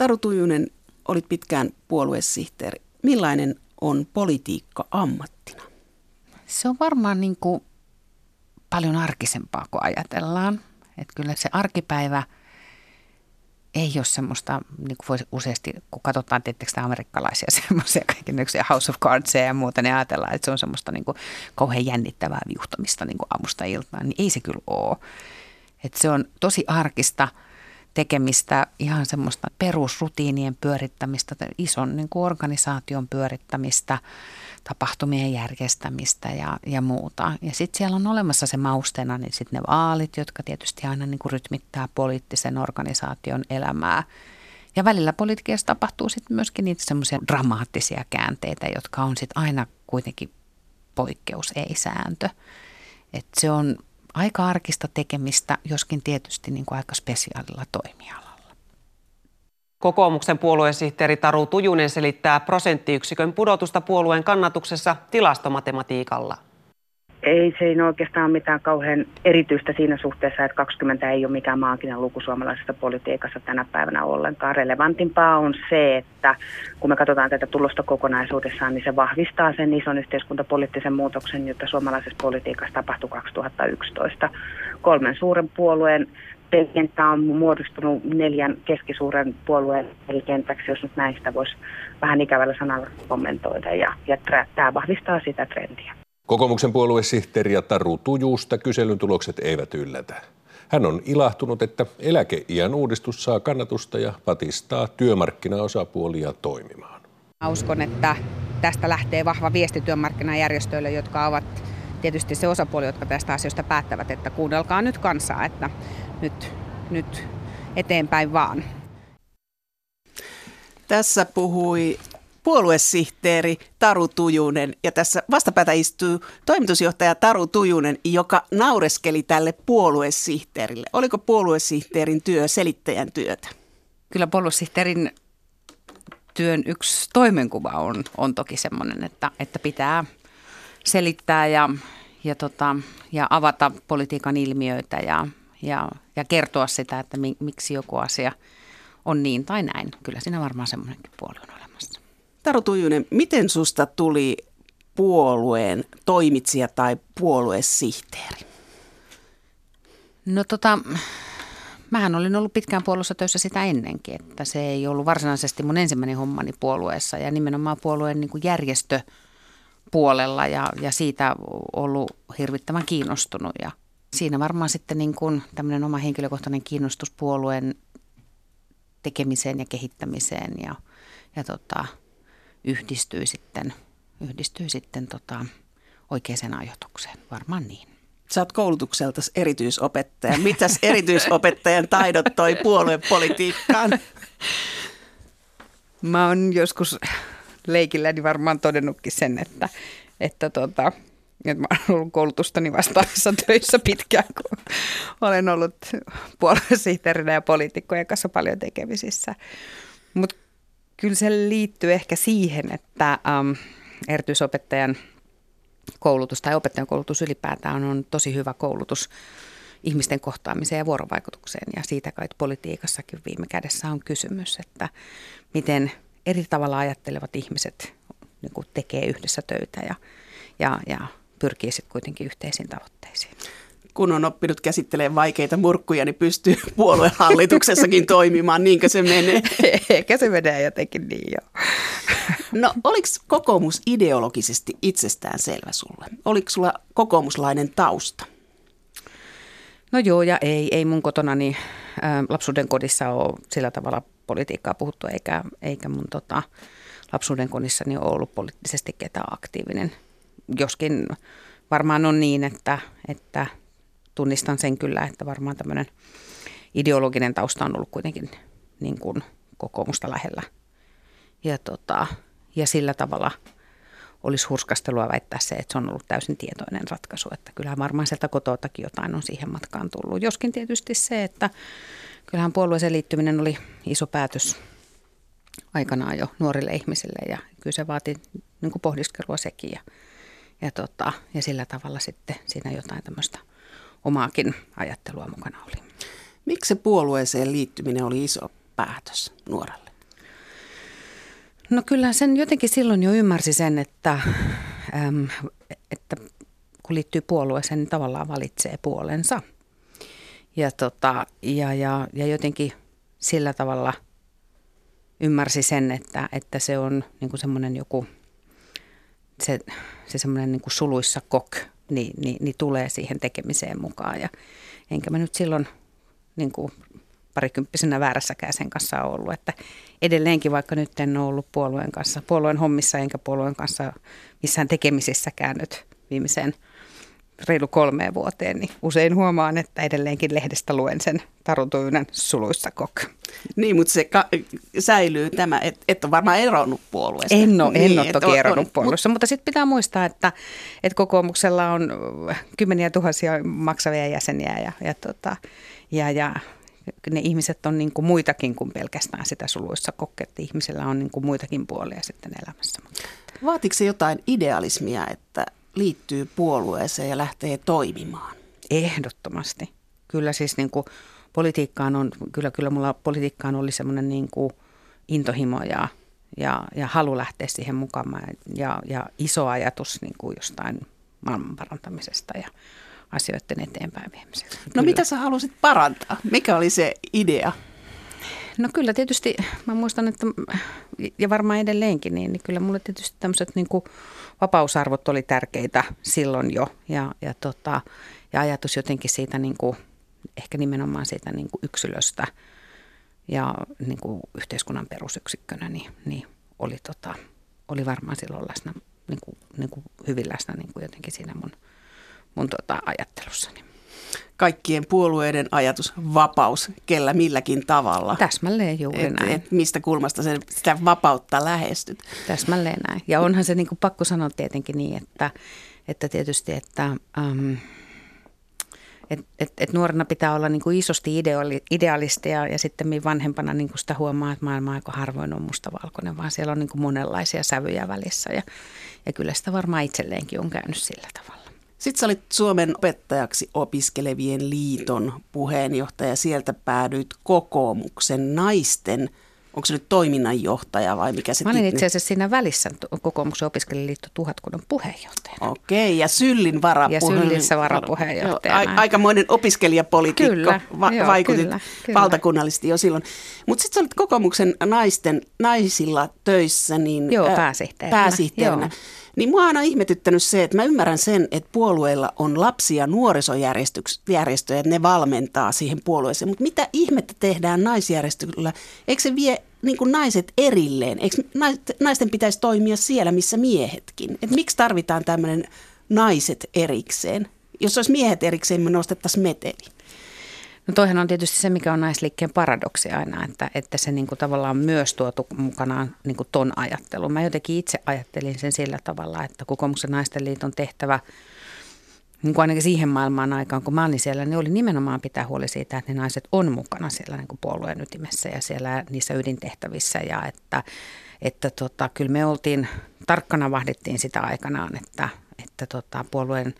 Taru Tujunen, olit pitkään puoluesihteeri. Millainen on politiikka ammattina? Se on varmaan niin kuin paljon arkisempaa kuin ajatellaan. Että kyllä se arkipäivä ei ole semmoista, niin kuin voisi useasti, kun katsotaan tietysti amerikkalaisia semmoisia kaikenlaisia House of Cards ja muuta, niin ajatellaan, että se on semmoista niin kuin kauhean jännittävää viuhtamista niin kuin aamusta iltaan, niin ei se kyllä ole. Että se on tosi arkista tekemistä, ihan semmoista perusrutiinien pyörittämistä, ison niin kuin organisaation pyörittämistä – tapahtumien järjestämistä ja, ja muuta. Ja sitten siellä on olemassa se mausteena, niin sitten ne vaalit, jotka tietysti aina niin kuin rytmittää poliittisen organisaation elämää. Ja välillä politiikassa tapahtuu sitten myöskin niitä semmoisia dramaattisia käänteitä, jotka on sitten aina kuitenkin poikkeus, ei sääntö. Et se on aika arkista tekemistä, joskin tietysti niin kuin aika spesiaalilla toimialalla. Kokoomuksen puoluesihteeri Taru Tujunen selittää prosenttiyksikön pudotusta puolueen kannatuksessa tilastomatematiikalla. Ei se ei oikeastaan ole mitään kauhean erityistä siinä suhteessa, että 20 ei ole mikään maaginen luku suomalaisessa politiikassa tänä päivänä ollenkaan. Relevantimpaa on se, että kun me katsotaan tätä tulosta kokonaisuudessaan, niin se vahvistaa sen ison yhteiskuntapoliittisen muutoksen, jota suomalaisessa politiikassa tapahtui 2011. Kolmen suuren puolueen pelikenttä on muodostunut neljän keskisuuren puolueen pelikentäksi, jos nyt näistä voisi vähän ikävällä sanalla kommentoida. Ja, ja tämä vahvistaa sitä trendiä. Kokoomuksen puoluesihteeri Taru Tujusta kyselyn tulokset eivät yllätä. Hän on ilahtunut, että eläkeiän uudistus saa kannatusta ja patistaa työmarkkinaosapuolia toimimaan. Mä uskon, että tästä lähtee vahva viesti työmarkkinajärjestöille, jotka ovat tietysti se osapuoli, jotka tästä asioista päättävät, että kuunnelkaa nyt kansaa, että nyt, nyt eteenpäin vaan. Tässä puhui puoluesihteeri Taru Tujunen ja tässä vastapäätä istuu toimitusjohtaja Taru Tujunen, joka naureskeli tälle puoluesihteerille. Oliko puoluesihteerin työ selittäjän työtä? Kyllä puoluesihteerin työn yksi toimenkuva on, on toki semmoinen, että, että pitää selittää ja, ja, tota, ja avata politiikan ilmiöitä ja, ja, ja kertoa sitä, että mi, miksi joku asia on niin tai näin. Kyllä siinä varmaan semmoinenkin puoli on olemassa. Taru Tujunen, miten susta tuli puolueen toimitsija tai puoluesihteeri? No tota, mähän olin ollut pitkään puolueessa töissä sitä ennenkin, että se ei ollut varsinaisesti mun ensimmäinen hommani puolueessa ja nimenomaan puolueen niin kuin järjestö puolella ja, ja siitä ollut hirvittävän kiinnostunut ja siinä varmaan sitten niin kuin tämmöinen oma henkilökohtainen kiinnostus puolueen tekemiseen ja kehittämiseen ja, ja tota, yhdistyi sitten, yhdistyi sitten tota, oikeaan ajoitukseen. Varmaan niin. Sä oot koulutukselta erityisopettaja. Mitäs erityisopettajan taidot toi puoluepolitiikkaan? Mä oon joskus leikilläni varmaan todennutkin sen, että, että tota, että mä olen ollut koulutustani vastaavissa töissä pitkään, kun olen ollut puoluesihteerinä ja poliitikkojen kanssa paljon tekemisissä. Mutta kyllä se liittyy ehkä siihen, että ähm, erityisopettajan koulutus tai opettajan koulutus ylipäätään on tosi hyvä koulutus ihmisten kohtaamiseen ja vuorovaikutukseen. Ja siitä kai politiikassakin viime kädessä on kysymys, että miten eri tavalla ajattelevat ihmiset niin kuin tekee yhdessä töitä ja, ja, ja pyrkii sitten kuitenkin yhteisiin tavoitteisiin. Kun on oppinut käsittelemään vaikeita murkkuja, niin pystyy puoluehallituksessakin toimimaan, niinkö se menee? Eikä se menee jotenkin niin jo. No oliko kokoomus ideologisesti itsestään selvä sulle? Oliko sulla kokoomuslainen tausta? No joo ja ei. Ei mun kotonani ä, lapsuuden kodissa ole sillä tavalla politiikkaa puhuttu, eikä, eikä mun tota, lapsuuden kodissani ole ollut poliittisesti ketään aktiivinen – joskin varmaan on niin, että, että tunnistan sen kyllä, että varmaan tämmöinen ideologinen tausta on ollut kuitenkin niin kuin kokoomusta lähellä. Ja, tota, ja sillä tavalla olisi hurskastelua väittää se, että se on ollut täysin tietoinen ratkaisu. Että kyllähän varmaan sieltä kototakin jotain on siihen matkaan tullut. Joskin tietysti se, että kyllähän puolueeseen liittyminen oli iso päätös aikanaan jo nuorille ihmisille ja kyllä se vaati niin kuin pohdiskelua sekin. Ja ja, tota, ja sillä tavalla sitten siinä jotain tämmöistä omaakin ajattelua mukana oli. Miksi se puolueeseen liittyminen oli iso päätös nuorelle? No kyllä sen jotenkin silloin jo ymmärsi sen, että, äm, että kun liittyy puolueeseen, niin tavallaan valitsee puolensa. Ja, tota, ja, ja, ja jotenkin sillä tavalla ymmärsi sen, että, että se on niin semmoinen joku, se, se semmoinen niin suluissa kok, niin, niin, niin tulee siihen tekemiseen mukaan. Ja enkä mä nyt silloin niin kuin parikymppisenä väärässäkään sen kanssa ollut. Että edelleenkin, vaikka nyt en ole ollut puolueen kanssa, puolueen hommissa enkä puolueen kanssa missään tekemisissäkään nyt viimeiseen – reilu kolmeen vuoteen, niin usein huomaan, että edelleenkin lehdestä luen sen Tarutuinen suluissa kok. Niin, mutta se ka- säilyy tämä, että et on varmaan eronnut puolueesta. En ole, niin, en ole toki on, eronnut on, puolueessa, mutta, mutta sitten pitää muistaa, että, että kokoomuksella on kymmeniä tuhansia maksavia jäseniä ja, ja, tota, ja, ja ne ihmiset on niin kuin muitakin kuin pelkästään sitä suluissa kokkeetta. Ihmisellä on niin kuin muitakin puolia sitten elämässä. Vaatiko se jotain idealismia, että liittyy puolueeseen ja lähtee toimimaan? Ehdottomasti. Kyllä siis niin kuin politiikkaan on, kyllä, kyllä mulla politiikkaan oli semmoinen niin kuin intohimo ja, ja, ja halu lähteä siihen mukaan ja, ja iso ajatus niin kuin jostain maailman parantamisesta ja asioiden eteenpäin viemisestä. No kyllä. mitä sä halusit parantaa? Mikä oli se idea? No kyllä tietysti, mä muistan, että ja varmaan edelleenkin, niin, niin kyllä mulle tietysti tämmöiset niin vapausarvot oli tärkeitä silloin jo. Ja, ja, tota, ja ajatus jotenkin siitä niin kuin, ehkä nimenomaan siitä niin kuin yksilöstä ja niin kuin yhteiskunnan perusyksikkönä niin, niin oli, tota, oli varmaan silloin läsnä, niin kuin, niin kuin hyvin läsnä niin kuin jotenkin siinä mun, mun tota, ajattelussani kaikkien puolueiden ajatus vapaus, kellä milläkin tavalla. Täsmälleen juuri et, näin. Et mistä kulmasta sen, sitä vapautta lähestyt. Täsmälleen näin. Ja onhan se niin kuin pakko sanoa tietenkin niin, että, että tietysti, että... Um, et, et, et nuorena pitää olla niin kuin isosti ideali, idealistia ja sitten vanhempana niin kuin sitä huomaa, että maailma aika harvoin on mustavalkoinen, vaan siellä on niin kuin monenlaisia sävyjä välissä ja, ja kyllä sitä varmaan itselleenkin on käynyt sillä tavalla. Sitten sä olit Suomen opettajaksi opiskelevien liiton puheenjohtaja. Sieltä päädyit kokoomuksen naisten, onko se nyt toiminnanjohtaja vai mikä se? Mä olin itse asiassa siinä välissä kokoomuksen opiskelijaliitto tuhatkunnan puheenjohtajana. Okei, ja Syllin varapuheenjohtajana. Ja Syllissä varapuheenjohtajana. aikamoinen opiskelijapolitiikko kyllä, va- joo, vaikutit kyllä, kyllä. valtakunnallisesti jo silloin. Mutta sitten sä olit kokoomuksen naisten, naisilla töissä. Niin, joo, pääsihteerinä. pääsihteerinä. Joo. Niin mua on aina ihmetyttänyt se, että mä ymmärrän sen, että puolueilla on lapsia nuorisojärjestöjä, että ne valmentaa siihen puolueeseen. Mutta mitä ihmettä tehdään naisjärjestöllä? Eikö se vie niin kuin naiset erilleen? Eikö naisten pitäisi toimia siellä, missä miehetkin? Et miksi tarvitaan tämmöinen naiset erikseen? Jos olisi miehet erikseen, me nostettaisiin meteli. No toihan on tietysti se, mikä on naisliikkeen paradoksi aina, että, että se niin kuin tavallaan myös tuotu mukanaan niin kuin ton ajattelun. Mä jotenkin itse ajattelin sen sillä tavalla, että kokoomuksen naisten liiton tehtävä, niin kuin ainakin siihen maailmaan aikaan, kun mä olin siellä, niin oli nimenomaan pitää huoli siitä, että ne naiset on mukana siellä niin kuin puolueen ytimessä ja siellä niissä ydintehtävissä ja että, että tota, kyllä me oltiin, tarkkana vahdittiin sitä aikanaan, että, että tota, puolueen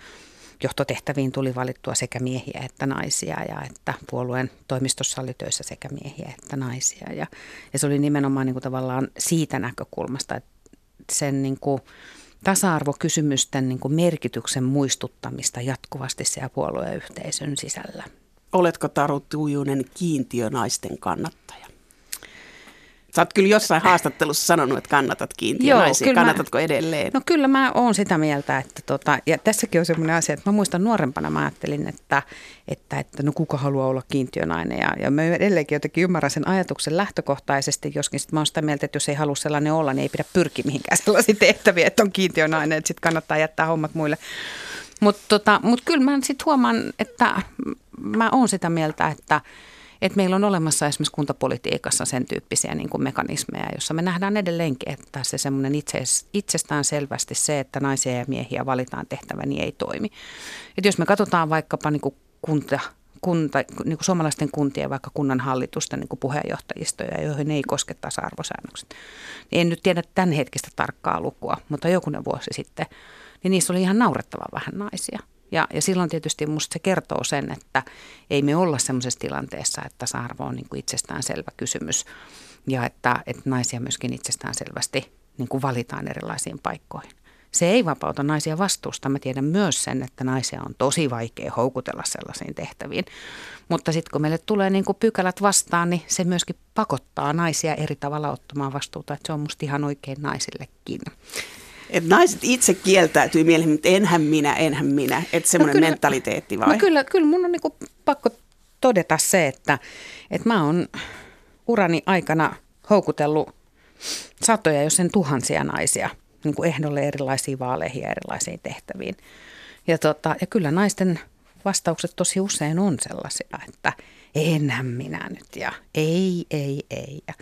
johtotehtäviin tuli valittua sekä miehiä että naisia ja että puolueen toimistossa oli töissä sekä miehiä että naisia. Ja, ja se oli nimenomaan niin kuin tavallaan siitä näkökulmasta, että sen niin kuin tasa-arvokysymysten niin kuin merkityksen muistuttamista jatkuvasti siellä puolueyhteisön sisällä. Oletko Taru Tujunen kiintiönaisten kannattaja? Sä oot kyllä jossain haastattelussa sanonut, että kannatat kiintiönaisia. Joo, Kannatatko mä, edelleen? No kyllä mä oon sitä mieltä, että tota, ja tässäkin on semmoinen asia, että mä muistan nuorempana mä ajattelin, että, että, että no kuka haluaa olla kiintiönainen. Ja, ja mä edelleenkin jotenkin ymmärrän sen ajatuksen lähtökohtaisesti, joskin sit mä oon sitä mieltä, että jos ei halua sellainen olla, niin ei pidä pyrkiä mihinkään sellaisiin tehtäviin, että on kiintiönainen, että sitten kannattaa jättää hommat muille. Mutta tota, mut kyllä mä sitten huomaan, että mä oon sitä mieltä, että että meillä on olemassa esimerkiksi kuntapolitiikassa sen tyyppisiä niin kuin mekanismeja, jossa me nähdään edelleenkin, että se semmoinen itse, itsestään selvästi se, että naisia ja miehiä valitaan tehtävä, niin ei toimi. Et jos me katsotaan vaikkapa niin kuin kunta, kunta, niin kuin suomalaisten kuntien vaikka kunnan hallitusten niin kuin puheenjohtajistoja, joihin ei koske tasa-arvosäännökset. Niin en nyt tiedä tämän hetkistä tarkkaa lukua, mutta jokunen vuosi sitten, niin niissä oli ihan naurettavan vähän naisia. Ja, ja silloin tietysti minusta se kertoo sen, että ei me olla sellaisessa tilanteessa, että tasa-arvo on niin kuin itsestään selvä kysymys. ja että, että naisia myöskin itsestään selvästi niin kuin valitaan erilaisiin paikkoihin. Se ei vapauta naisia vastuusta. Mä tiedän myös sen, että naisia on tosi vaikea houkutella sellaisiin tehtäviin. Mutta sitten kun meille tulee niin kuin pykälät vastaan, niin se myöskin pakottaa naisia eri tavalla ottamaan vastuuta. Että se on musta ihan oikein naisillekin. Et naiset itse kieltäytyy mieleen, mutta enhän minä, enhän minä. Että semmoinen no mentaliteetti vai? No kyllä, kyllä mun on niinku pakko todeta se, että, että mä oon urani aikana houkutellut satoja, jos sen tuhansia naisia niin kuin ehdolle erilaisiin vaaleihin ja erilaisiin tehtäviin. Ja, tota, ja kyllä naisten vastaukset tosi usein on sellaisia, että enhän minä nyt ja ei, ei, ei ja,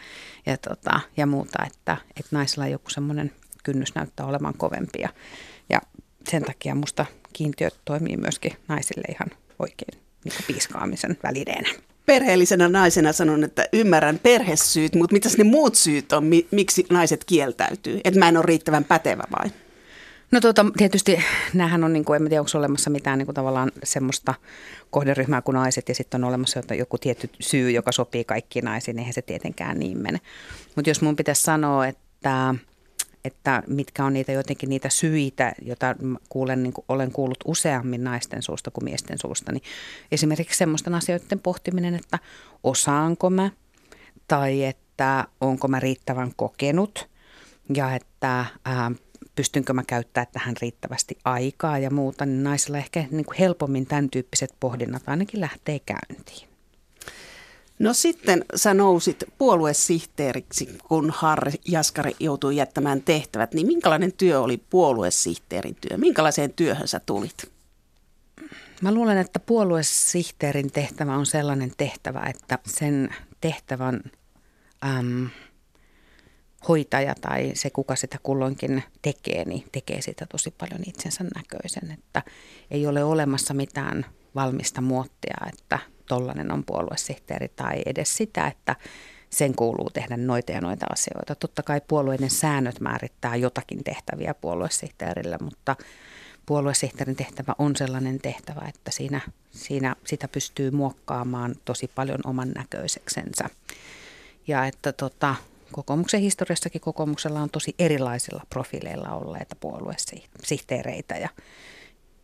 ja, tota, ja muuta, että, että naisilla joku semmoinen kynnys näyttää olevan kovempi ja, sen takia musta kiintiöt toimii myöskin naisille ihan oikein niin piiskaamisen välineenä perheellisenä naisena sanon, että ymmärrän perhesyyt, mutta mitäs ne muut syyt on, miksi naiset kieltäytyy? Että mä en ole riittävän pätevä vai? No tuota, tietysti näähän on, niin kuin, en tiedä onko olemassa mitään niin kuin tavallaan semmoista kohderyhmää kuin naiset ja sitten on olemassa joku tietty syy, joka sopii kaikkiin naisiin, eihän se tietenkään niin mene. Mutta jos mun pitäisi sanoa, että että mitkä on niitä jotenkin niitä syitä, joita kuulen, niin olen kuullut useammin naisten suusta kuin miesten suusta, niin esimerkiksi semmoisten asioiden pohtiminen, että osaanko mä tai että onko mä riittävän kokenut ja että ää, pystynkö mä käyttämään tähän riittävästi aikaa ja muuta, niin naisilla ehkä niin kuin helpommin tämän tyyppiset pohdinnat ainakin lähtee käyntiin. No sitten sä nousit puoluesihteeriksi, kun Harri Jaskari joutui jättämään tehtävät. Niin minkälainen työ oli puoluesihteerin työ? Minkälaiseen työhön sä tulit? Mä luulen, että puoluesihteerin tehtävä on sellainen tehtävä, että sen tehtävän äm, hoitaja tai se, kuka sitä kulloinkin tekee, niin tekee sitä tosi paljon itsensä näköisen. Että ei ole olemassa mitään valmista muottia, että tollainen on puoluesihteeri tai edes sitä, että sen kuuluu tehdä noita ja noita asioita. Totta kai puolueiden säännöt määrittää jotakin tehtäviä puoluesihteerille, mutta puoluesihteerin tehtävä on sellainen tehtävä, että siinä, siinä sitä pystyy muokkaamaan tosi paljon oman näköiseksensä. Ja että tota, kokoomuksen historiassakin kokoomuksella on tosi erilaisilla profiileilla olleita puoluesihteereitä ja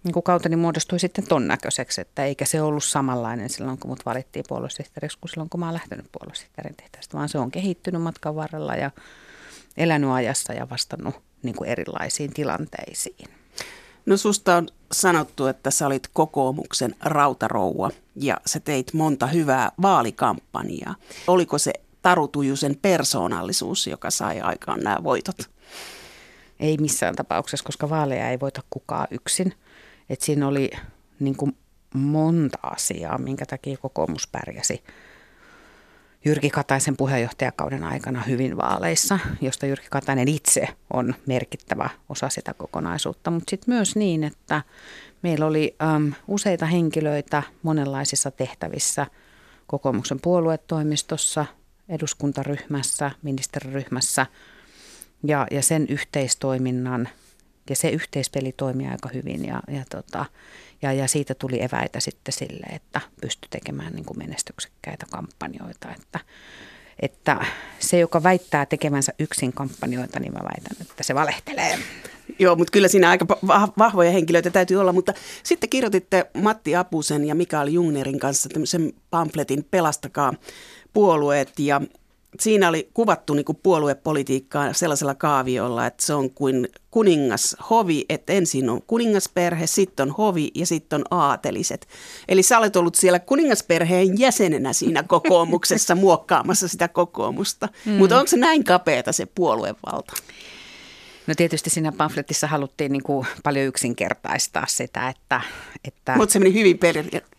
niin kuin kauteni muodostui sitten ton näköiseksi, että eikä se ollut samanlainen silloin, kun mut valittiin puoluesihteeriksi kuin silloin, kun mä oon lähtenyt puoluesihteerin tehtävästä, vaan se on kehittynyt matkan varrella ja elänyt ajassa ja vastannut niin kuin erilaisiin tilanteisiin. No susta on sanottu, että sä olit kokoomuksen rautarouva ja sä teit monta hyvää vaalikampanjaa. Oliko se Taru Tujusen persoonallisuus, joka sai aikaan nämä voitot? Ei missään tapauksessa, koska vaaleja ei voita kukaan yksin. Et siinä oli niin kuin monta asiaa, minkä takia kokoomus pärjäsi Jyrki Kataisen puheenjohtajakauden aikana hyvin vaaleissa, josta Jyrki Katainen itse on merkittävä osa sitä kokonaisuutta. Mutta sitten myös niin, että meillä oli äm, useita henkilöitä monenlaisissa tehtävissä kokoomuksen puoluetoimistossa, eduskuntaryhmässä, ministeriryhmässä ja, ja sen yhteistoiminnan – ja se yhteispeli toimii aika hyvin ja, ja, tota, ja, ja siitä tuli eväitä sitten sille, että pystyi tekemään niin kuin menestyksekkäitä kampanjoita. Että, että se, joka väittää tekevänsä yksin kampanjoita, niin mä väitän, että se valehtelee. Joo, mutta kyllä siinä aika vahvoja henkilöitä täytyy olla, mutta sitten kirjoititte Matti Apusen ja Mikael Jungnerin kanssa tämmöisen pamfletin Pelastakaa puolueet ja siinä oli kuvattu niin kuin puoluepolitiikkaa sellaisella kaaviolla, että se on kuin kuningashovi, että ensin on kuningasperhe, sitten on hovi ja sitten on aateliset. Eli sä olet ollut siellä kuningasperheen jäsenenä siinä kokoomuksessa muokkaamassa sitä kokoomusta. Mm. Mutta onko se näin kapeata se puoluevalta? No tietysti siinä pamfletissa haluttiin niin kuin paljon yksinkertaistaa sitä, että... että Mutta se meni hyvin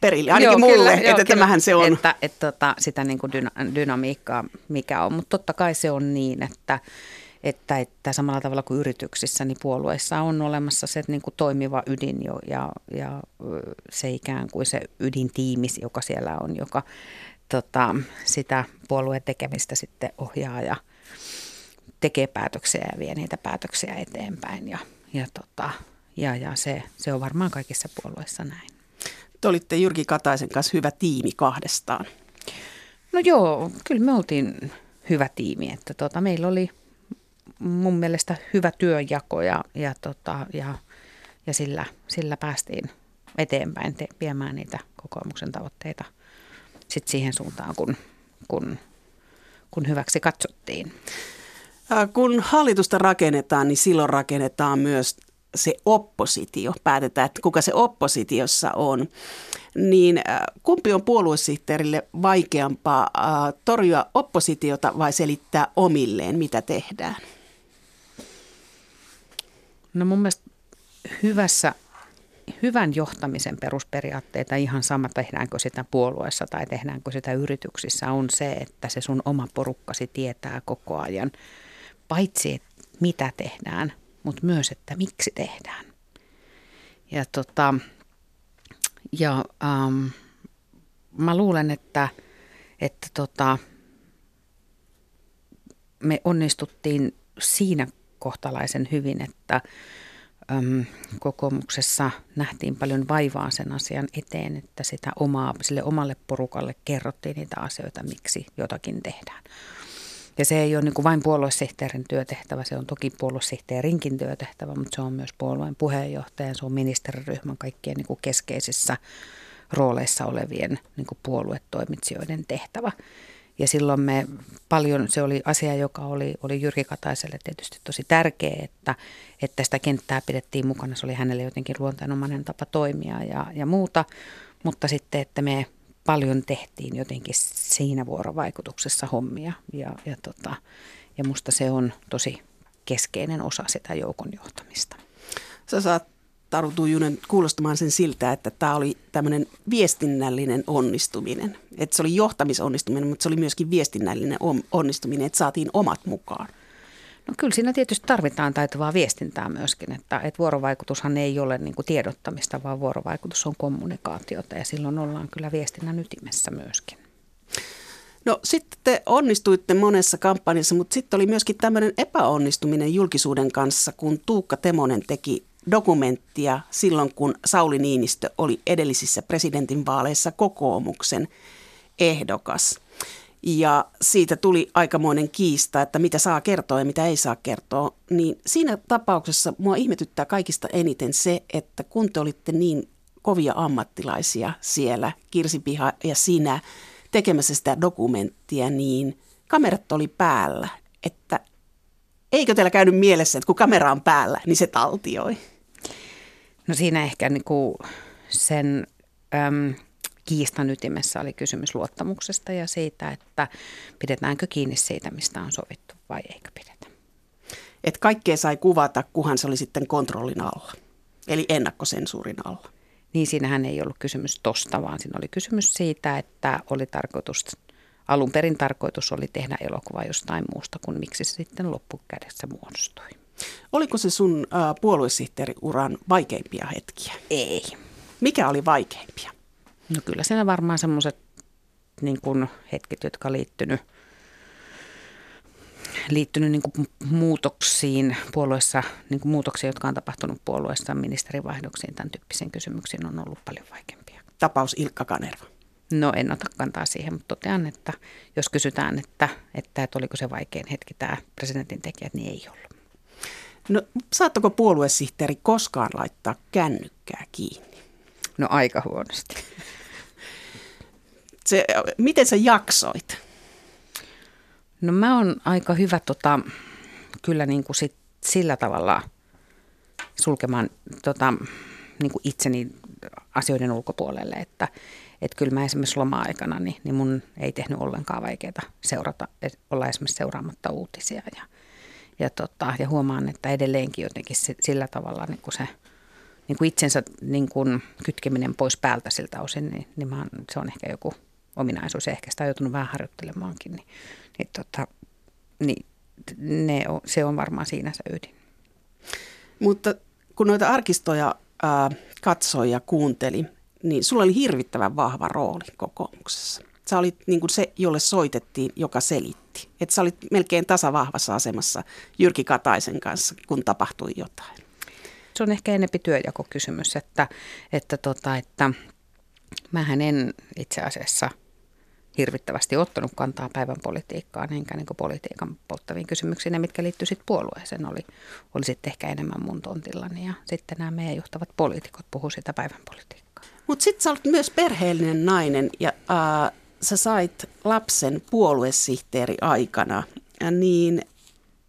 perille, ainakin joo, mulle, kyllä, että joo, tämähän se on. Että, että tota, sitä niin kuin dyna, dynamiikkaa mikä on, mutta totta kai se on niin, että, että, että samalla tavalla kuin yrityksissä, niin puolueissa on olemassa se niin kuin toimiva ydin jo, ja, ja se ikään kuin se ydintiimi, joka siellä on, joka tota, sitä puolueen tekemistä sitten ohjaa ja – tekee päätöksiä ja vie niitä päätöksiä eteenpäin. Ja, ja, tota, ja, ja se, se on varmaan kaikissa puolueissa näin. Te olitte Jyrki Kataisen kanssa hyvä tiimi kahdestaan. No joo, kyllä me oltiin hyvä tiimi. Että tota, meillä oli mun mielestä hyvä työnjako ja, ja, tota, ja, ja sillä, sillä päästiin eteenpäin te, viemään niitä kokoomuksen tavoitteita sit siihen suuntaan, kun, kun, kun hyväksi katsottiin. Kun hallitusta rakennetaan, niin silloin rakennetaan myös se oppositio, päätetään, että kuka se oppositiossa on, niin kumpi on puoluesihteerille vaikeampaa torjua oppositiota vai selittää omilleen, mitä tehdään? No mun mielestä hyvässä, hyvän johtamisen perusperiaatteita ihan sama tehdäänkö sitä puolueessa tai tehdäänkö sitä yrityksissä on se, että se sun oma porukkasi tietää koko ajan, paitsi että mitä tehdään, mutta myös, että miksi tehdään. Ja, tota, ja ähm, mä luulen, että, että tota, me onnistuttiin siinä kohtalaisen hyvin, että äm, kokoomuksessa nähtiin paljon vaivaa sen asian eteen, että sitä omaa, sille omalle porukalle kerrottiin niitä asioita, miksi jotakin tehdään. Ja se ei ole niin kuin vain puoluesihteerin työtehtävä, se on toki puoluesihteerinkin työtehtävä, mutta se on myös puolueen puheenjohtajan, se on ministeriryhmän kaikkien niin kuin keskeisissä rooleissa olevien niin kuin puoluetoimitsijoiden tehtävä. Ja silloin me paljon, se oli asia, joka oli, oli Jyrki Kataiselle tietysti tosi tärkeä, että, että sitä kenttää pidettiin mukana. Se oli hänelle jotenkin luontainomainen tapa toimia ja, ja muuta. Mutta sitten, että me paljon tehtiin jotenkin siinä vuorovaikutuksessa hommia ja, ja, tota, ja musta se on tosi keskeinen osa sitä joukon johtamista. Sä saat Taru kuulostamaan sen siltä, että tämä oli tämmöinen viestinnällinen onnistuminen. Että se oli johtamisonnistuminen, mutta se oli myöskin viestinnällinen onnistuminen, että saatiin omat mukaan. No kyllä siinä tietysti tarvitaan taitavaa viestintää myöskin, että, että vuorovaikutushan ei ole niin kuin tiedottamista, vaan vuorovaikutus on kommunikaatiota ja silloin ollaan kyllä viestinnän ytimessä myöskin. No sitten te onnistuitte monessa kampanjassa, mutta sitten oli myöskin tämmöinen epäonnistuminen julkisuuden kanssa, kun Tuukka Temonen teki dokumenttia silloin, kun Sauli Niinistö oli edellisissä presidentinvaaleissa kokoomuksen ehdokas. Ja siitä tuli aikamoinen kiista, että mitä saa kertoa ja mitä ei saa kertoa. Niin siinä tapauksessa mua ihmetyttää kaikista eniten se, että kun te olitte niin kovia ammattilaisia siellä, Kirsipiha ja sinä, tekemässä sitä dokumenttia, niin kamerat oli päällä. Että eikö teillä käynyt mielessä, että kun kamera on päällä, niin se taltioi? No siinä ehkä niin kuin sen äm, kiistan ytimessä oli kysymys luottamuksesta ja siitä, että pidetäänkö kiinni siitä, mistä on sovittu vai eikö pidetä. Että kaikkea sai kuvata, kuhan se oli sitten kontrollin alla, eli ennakkosensuurin alla. Niin siinähän ei ollut kysymys tosta, vaan siinä oli kysymys siitä, että oli tarkoitus, alun perin tarkoitus oli tehdä elokuva jostain muusta kuin miksi se sitten loppukädessä muodostui. Oliko se sun äh, puoluesihteeriuran vaikeimpia hetkiä? Ei. Mikä oli vaikeimpia? No kyllä siinä varmaan semmoiset niin kuin hetket, jotka liittynyt, liittynyt niin kuin muutoksiin puolueessa, niin kuin muutoksia, jotka on tapahtunut puolueessa, ministerivaihdoksiin, tämän tyyppisiin kysymyksiin on ollut paljon vaikeampia. Tapaus Ilkka Kanerva. No en ota kantaa siihen, mutta totean, että jos kysytään, että, että, että oliko se vaikein hetki tämä presidentin tekijät, niin ei ollut. No saattako puoluesihteeri koskaan laittaa kännykkää kiinni? No aika huonosti. Se, miten sä jaksoit? No mä oon aika hyvä tota, kyllä niin kuin sit sillä tavalla sulkemaan tota, niin kuin itseni asioiden ulkopuolelle, että et kyllä mä esimerkiksi loma-aikana, niin, niin mun ei tehnyt ollenkaan vaikeaa seurata, olla esimerkiksi seuraamatta uutisia ja, ja, tota, ja huomaan, että edelleenkin jotenkin sillä tavalla niin kuin se niin kuin itsensä niin kuin kytkeminen pois päältä siltä osin, niin, niin mä, se on ehkä joku ominaisuus. Ehkä sitä on joutunut vähän harjoittelemaankin. Niin, niin, tota, niin ne on, se on varmaan siinä se ydin. Mutta kun noita arkistoja ää, katsoi ja kuunteli, niin sulla oli hirvittävän vahva rooli kokoomuksessa. Sä olit niin kuin se, jolle soitettiin, joka selitti. Että sä olit melkein tasavahvassa asemassa Jyrki Kataisen kanssa, kun tapahtui jotain. Se on ehkä enempi työjakokysymys, että, että, tota, että mähän en itse asiassa hirvittävästi ottanut kantaa päivän politiikkaan, enkä niin politiikan polttaviin kysymyksiin, mitkä liittyy sitten puolueeseen, oli, oli sitten ehkä enemmän mun tontillani. Ja sitten nämä meidän johtavat poliitikot puhuu sitä päivän politiikkaa. Mutta sitten sä olet myös perheellinen nainen ja äh, sä sait lapsen puoluesihteeri aikana, niin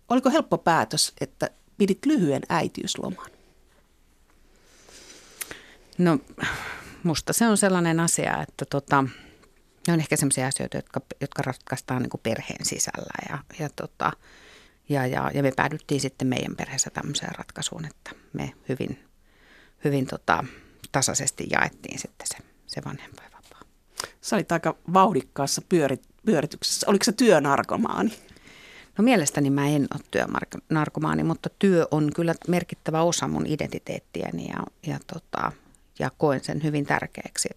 oliko helppo päätös, että pidit lyhyen äitiysloman? No musta se on sellainen asia, että tota, ne on ehkä sellaisia asioita, jotka, jotka ratkaistaan niin perheen sisällä ja, ja, tota, ja, ja, ja me päädyttiin sitten meidän perheessä tämmöiseen ratkaisuun, että me hyvin, hyvin tota, tasaisesti jaettiin sitten se, se vanhempainvapaa. Sä olit aika vauhdikkaassa pyörit, pyörityksessä. Oliko se työnarkomaani? No mielestäni mä en ole työnarkomaani, mutta työ on kyllä merkittävä osa mun identiteettiäni ja, ja, tota, ja koen sen hyvin tärkeäksi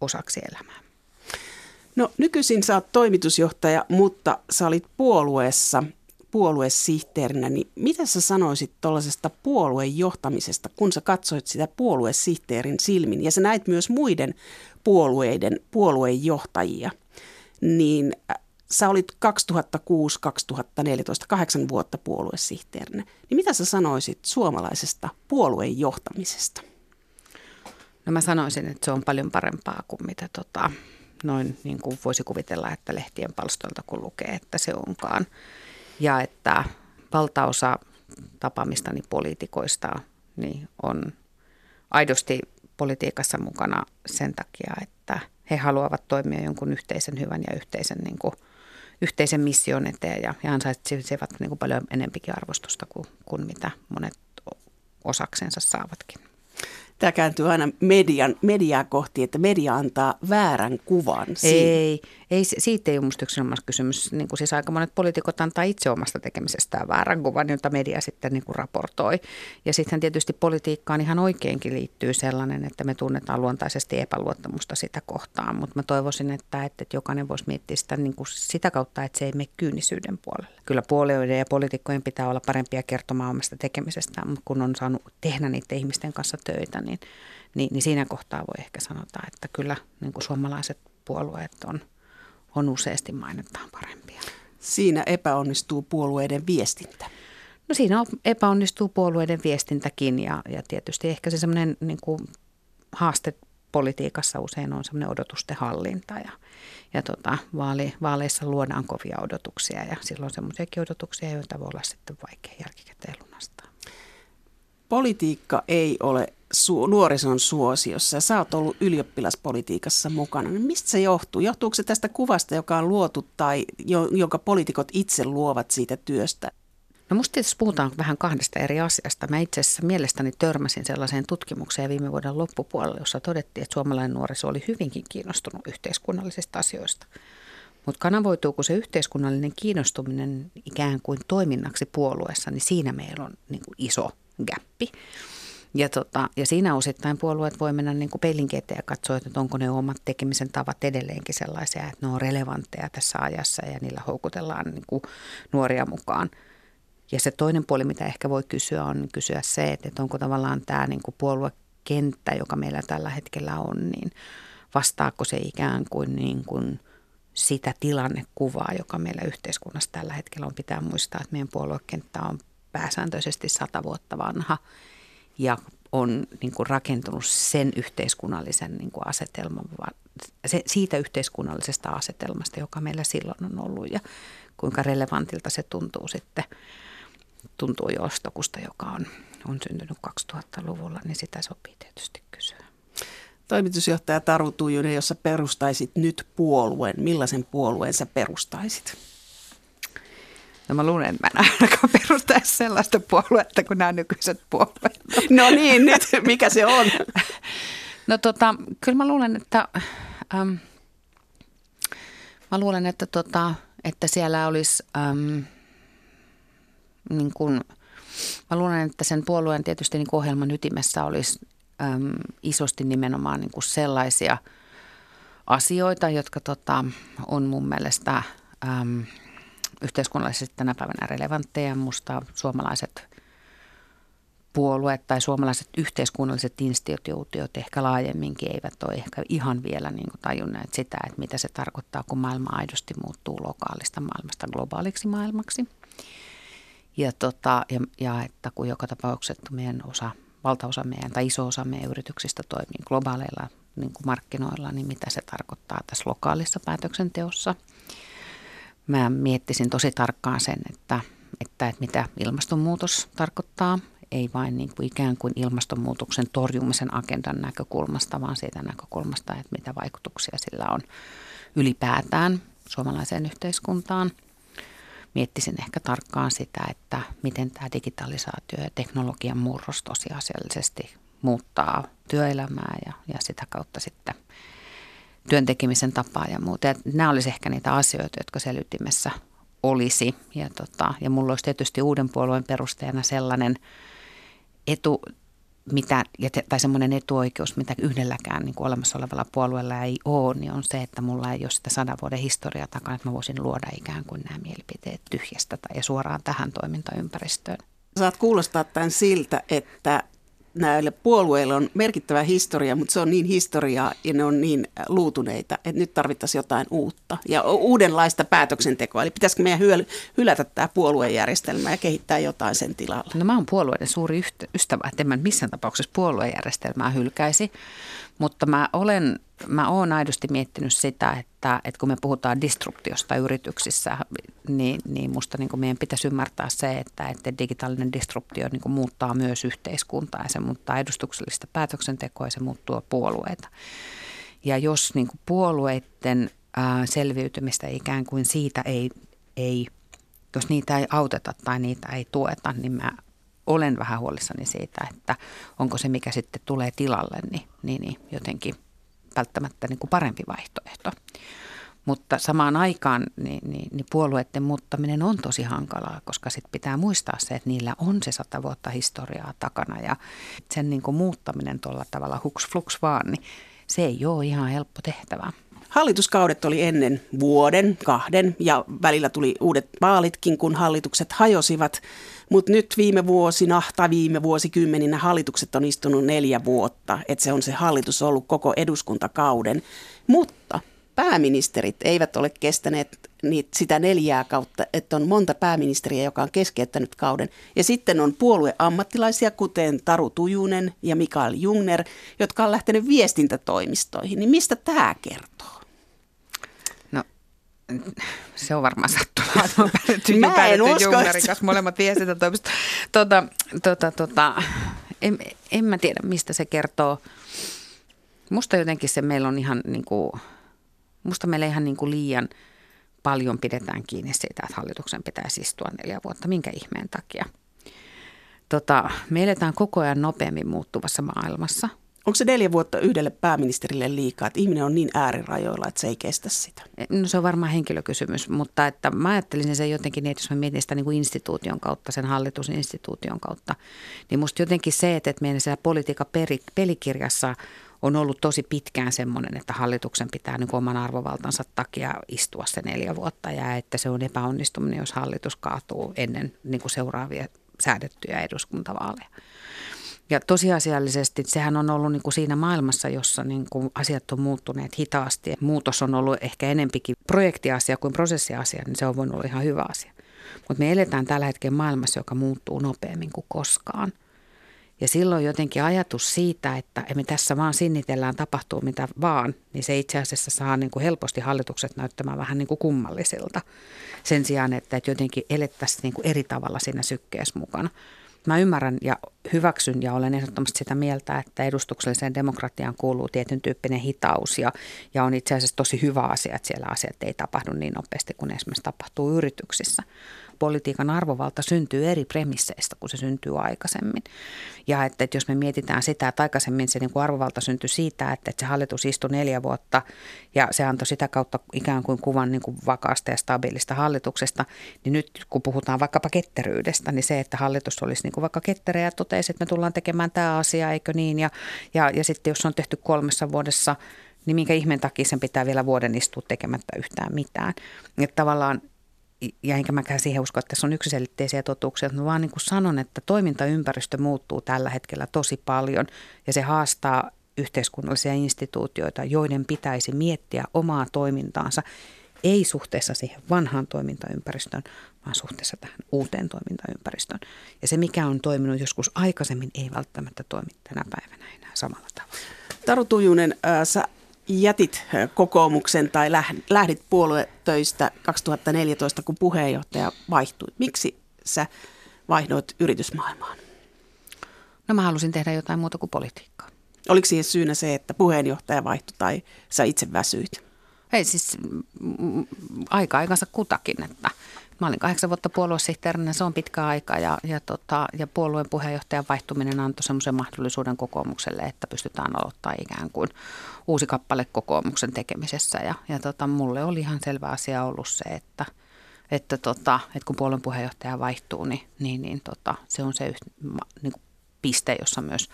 osaksi elämää. No nykyisin sä oot toimitusjohtaja, mutta sä olit puolueessa puoluesihteerinä, niin mitä sä sanoisit tuollaisesta puolueen johtamisesta, kun sä katsoit sitä puoluesihteerin silmin ja sä näit myös muiden puolueiden puoluejohtajia, niin äh, sä olit 2006-2014 kahdeksan vuotta puoluesihteerinä, niin mitä sä sanoisit suomalaisesta puolueen johtamisesta? No mä sanoisin, että se on paljon parempaa kuin mitä tota, noin niin kuin voisi kuvitella, että lehtien palstoilta kun lukee, että se onkaan. Ja että valtaosa tapaamistani poliitikoista niin on aidosti politiikassa mukana sen takia, että he haluavat toimia jonkun yhteisen hyvän ja yhteisen, niin kuin, yhteisen mission eteen ja, ja ansaitsevat niin kuin paljon enempikin arvostusta kuin, kuin mitä monet osaksensa saavatkin tämä kääntyy aina median, mediaa kohti, että media antaa väärän kuvan. Siitä. Ei, ei, siitä ei ole yksinomaan kysymys. Niin kuin siis aika monet poliitikot antaa itse omasta tekemisestään väärän kuvan, jota media sitten niin kuin raportoi. Ja sitten tietysti politiikkaan ihan oikeinkin liittyy sellainen, että me tunnetaan luontaisesti epäluottamusta sitä kohtaan. Mutta mä toivoisin, että, että jokainen voisi miettiä sitä niin kuin sitä kautta, että se ei mene kyynisyyden puolelle. Kyllä puolueiden ja poliitikkojen pitää olla parempia kertomaan omasta tekemisestään, mutta kun on saanut tehdä niiden ihmisten kanssa töitä, niin, niin, niin siinä kohtaa voi ehkä sanota, että kyllä niin kuin suomalaiset puolueet on, on useasti mainittaan parempia. Siinä epäonnistuu puolueiden viestintä. No siinä epäonnistuu puolueiden viestintäkin ja, ja tietysti ehkä se semmoinen niin kuin haaste politiikassa usein on semmoinen odotusten hallinta ja, ja tota, vaali, vaaleissa luodaan kovia odotuksia ja silloin semmoisiakin odotuksia, joita voi olla sitten vaikea jälkikäteen lunastaa. Politiikka ei ole su- nuorison suosiossa ja sä oot ollut ylioppilaspolitiikassa mukana. Niin mistä se johtuu? Johtuuko se tästä kuvasta, joka on luotu tai jo, jonka poliitikot itse luovat siitä työstä? No musta tietysti puhutaan vähän kahdesta eri asiasta. Mä itse asiassa mielestäni törmäsin sellaiseen tutkimukseen viime vuoden loppupuolella, jossa todettiin, että suomalainen nuoriso oli hyvinkin kiinnostunut yhteiskunnallisista asioista. Mutta kanavoituuko se yhteiskunnallinen kiinnostuminen ikään kuin toiminnaksi puolueessa, niin siinä meillä on niin kuin iso gappi. Ja, tota, ja siinä osittain puolueet voi mennä niin peilin ja katsoa, että onko ne omat tekemisen tavat edelleenkin sellaisia, että ne on relevantteja tässä ajassa ja niillä houkutellaan niin kuin nuoria mukaan. Ja se toinen puoli, mitä ehkä voi kysyä, on kysyä se, että onko tavallaan tämä niin kuin puoluekenttä, joka meillä tällä hetkellä on, niin vastaako se ikään kuin, niin kuin sitä tilannekuvaa, joka meillä yhteiskunnassa tällä hetkellä on. Pitää muistaa, että meidän puoluekenttä on pääsääntöisesti sata vuotta vanha ja on niin kuin rakentunut sen yhteiskunnallisen niin kuin asetelman, se, siitä yhteiskunnallisesta asetelmasta, joka meillä silloin on ollut ja kuinka relevantilta se tuntuu sitten, tuntuu jostokusta, joka on, on syntynyt 2000-luvulla, niin sitä sopii tietysti kysyä. Toimitusjohtaja Taru Tujunen, jos perustaisit nyt puolueen, millaisen puolueen sä perustaisit? No mä luulen, että mä en ainakaan perustaisi sellaista puoluetta kuin nämä nykyiset puolueet. No niin, nyt mikä se on? No tota, kyllä mä luulen, että, ähm, mä luulen, että, tota, että siellä olisi, ähm, niin kuin, mä luulen, että sen puolueen tietysti niin ohjelman ytimessä olisi ähm, isosti nimenomaan niin kuin sellaisia asioita, jotka tota, on mun mielestä ähm, – yhteiskunnallisesti tänä päivänä relevantteja. Musta suomalaiset puolueet tai suomalaiset yhteiskunnalliset instituutiot ehkä laajemminkin eivät ole ehkä ihan vielä niin kuin tajunneet sitä, että mitä se tarkoittaa, kun maailma aidosti muuttuu lokaalista maailmasta globaaliksi maailmaksi. Ja, tota, ja, ja että kun joka tapauksessa meidän osa, valtaosa meidän tai iso osa meidän yrityksistä toimii globaaleilla niin kuin markkinoilla, niin mitä se tarkoittaa tässä lokaalissa päätöksenteossa. Mä miettisin tosi tarkkaan sen, että, että, että mitä ilmastonmuutos tarkoittaa ei vain niin kuin ikään kuin ilmastonmuutoksen torjumisen agendan näkökulmasta, vaan siitä näkökulmasta, että mitä vaikutuksia sillä on ylipäätään suomalaiseen yhteiskuntaan. Miettisin ehkä tarkkaan sitä, että miten tämä digitalisaatio ja teknologian murros tosiasiallisesti muuttaa työelämää ja, ja sitä kautta sitten työntekemisen tapaa ja muuta. Ja nämä olisi ehkä niitä asioita, jotka selvittimessä olisi. Ja, tota, ja mulla olisi tietysti uuden puolueen perusteena sellainen etu, mitä, tai semmoinen etuoikeus, mitä yhdelläkään niin kuin olemassa olevalla puolueella ei ole, niin on se, että mulla ei ole sitä sadan vuoden historiaa takana, että mä voisin luoda ikään kuin nämä mielipiteet tyhjästä tai ja suoraan tähän toimintaympäristöön. Saat kuulostaa tämän siltä, että näille puolueille on merkittävä historia, mutta se on niin historiaa ja ne on niin luutuneita, että nyt tarvittaisiin jotain uutta ja uudenlaista päätöksentekoa. Eli pitäisikö meidän hylätä tämä puoluejärjestelmä ja kehittää jotain sen tilalle? No mä oon puolueiden suuri ystävä, että en mä missään tapauksessa puoluejärjestelmää hylkäisi, mutta mä olen mä oon aidosti miettinyt sitä, että, että kun me puhutaan disruptiosta yrityksissä, niin, niin musta niin meidän pitäisi ymmärtää se, että, että digitaalinen disruptio niin muuttaa myös yhteiskuntaa ja se muuttaa edustuksellista päätöksentekoa ja se muuttuu puolueita. Ja jos niin puolueiden ää, selviytymistä ikään kuin siitä ei, ei, jos niitä ei auteta tai niitä ei tueta, niin mä olen vähän huolissani siitä, että onko se, mikä sitten tulee tilalle, niin, niin, niin jotenkin – välttämättä niin kuin parempi vaihtoehto. Mutta samaan aikaan niin, niin, niin puolueiden muuttaminen on tosi hankalaa, koska sitten pitää muistaa se, että niillä on se sata vuotta historiaa takana ja sen niin kuin muuttaminen tuolla tavalla huks flux vaan, niin se ei ole ihan helppo tehtävä. Hallituskaudet oli ennen vuoden, kahden ja välillä tuli uudet vaalitkin, kun hallitukset hajosivat. Mutta nyt viime vuosina tai viime vuosikymmeninä hallitukset on istunut neljä vuotta, että se on se hallitus ollut koko eduskuntakauden. Mutta pääministerit eivät ole kestäneet niitä, sitä neljää kautta, että on monta pääministeriä, joka on keskeyttänyt kauden. Ja sitten on puolueammattilaisia, kuten Taru Tujunen ja Mikael Jungner, jotka on lähtenyt viestintätoimistoihin. Niin mistä tämä kertoo? Se on varmaan sattumaa, että mä päädytty Jungarin kanssa molemmat viestintätoimistot. Tota, tota, tota, en, en mä tiedä, mistä se kertoo. Musta jotenkin se meillä on ihan niin kuin, musta meillä ihan niin kuin liian paljon pidetään kiinni siitä, että hallituksen pitäisi istua neljä vuotta. Minkä ihmeen takia? Tota, me eletään koko ajan nopeammin muuttuvassa maailmassa – Onko se neljä vuotta yhdelle pääministerille liikaa, että ihminen on niin äärirajoilla, että se ei kestä sitä? No se on varmaan henkilökysymys, mutta että mä ajattelisin sen jotenkin niin, että jos mä mietin sitä niin kuin instituution kautta, sen hallitusinstituution kautta, niin musta jotenkin se, että meidän siellä politiikan pelikirjassa on ollut tosi pitkään semmoinen, että hallituksen pitää niin oman arvovaltansa takia istua se neljä vuotta ja että se on epäonnistuminen, jos hallitus kaatuu ennen niin kuin seuraavia säädettyjä eduskuntavaaleja. Ja tosiasiallisesti sehän on ollut niin kuin siinä maailmassa, jossa niin kuin asiat on muuttuneet hitaasti. Muutos on ollut ehkä enempikin projektiasia kuin prosessiasia, niin se on voinut olla ihan hyvä asia. Mutta me eletään tällä hetkellä maailmassa, joka muuttuu nopeammin kuin koskaan. Ja silloin jotenkin ajatus siitä, että me tässä vaan sinnitellään, tapahtuu mitä vaan, niin se itse asiassa saa niin kuin helposti hallitukset näyttämään vähän niin kuin kummallisilta. Sen sijaan, että jotenkin elettäisiin niin kuin eri tavalla siinä sykkeessä mukana. Mä ymmärrän ja hyväksyn ja olen ehdottomasti sitä mieltä, että edustukselliseen demokratiaan kuuluu tietyn tyyppinen hitaus ja, ja on itse asiassa tosi hyvä asia, että siellä asiat ei tapahdu niin nopeasti kuin esimerkiksi tapahtuu yrityksissä politiikan arvovalta syntyy eri premisseistä kuin se syntyy aikaisemmin. Ja että, että jos me mietitään sitä, että aikaisemmin se niin kuin arvovalta syntyi siitä, että, että se hallitus istui neljä vuotta ja se antoi sitä kautta ikään kuin kuvan niin kuin vakaasta ja stabiilista hallituksesta, niin nyt kun puhutaan vaikkapa ketteryydestä, niin se, että hallitus olisi niin kuin vaikka ketterä ja totesi, että me tullaan tekemään tämä asia, eikö niin, ja, ja, ja sitten jos on tehty kolmessa vuodessa niin minkä ihmeen takia sen pitää vielä vuoden istua tekemättä yhtään mitään. Että tavallaan ja enkä mäkään siihen usko, että tässä on yksiselitteisiä totuuksia, mä vaan niin kuin sanon, että toimintaympäristö muuttuu tällä hetkellä tosi paljon ja se haastaa yhteiskunnallisia instituutioita, joiden pitäisi miettiä omaa toimintaansa, ei suhteessa siihen vanhaan toimintaympäristöön, vaan suhteessa tähän uuteen toimintaympäristöön. Ja se, mikä on toiminut joskus aikaisemmin, ei välttämättä toimi tänä päivänä enää samalla tavalla. Taru Tujunen, äh, sä jätit kokoomuksen tai lähdit puoluetöistä 2014, kun puheenjohtaja vaihtui. Miksi sä vaihdoit yritysmaailmaan? No mä halusin tehdä jotain muuta kuin politiikkaa. Oliko siihen syynä se, että puheenjohtaja vaihtui tai sä itse väsyit? Ei siis aika aikansa kutakin, että Mä olin kahdeksan vuotta puoluesihteerinä, se on pitkä aika ja, ja, tota, ja puolueen puheenjohtajan vaihtuminen antoi semmoisen mahdollisuuden kokoomukselle, että pystytään aloittaa ikään kuin uusi kappale kokoomuksen tekemisessä. Ja, ja tota, mulle oli ihan selvä asia ollut se, että, että, tota, että kun puolueen puheenjohtaja vaihtuu, niin, niin, niin tota, se on se niin kuin piste, jossa myös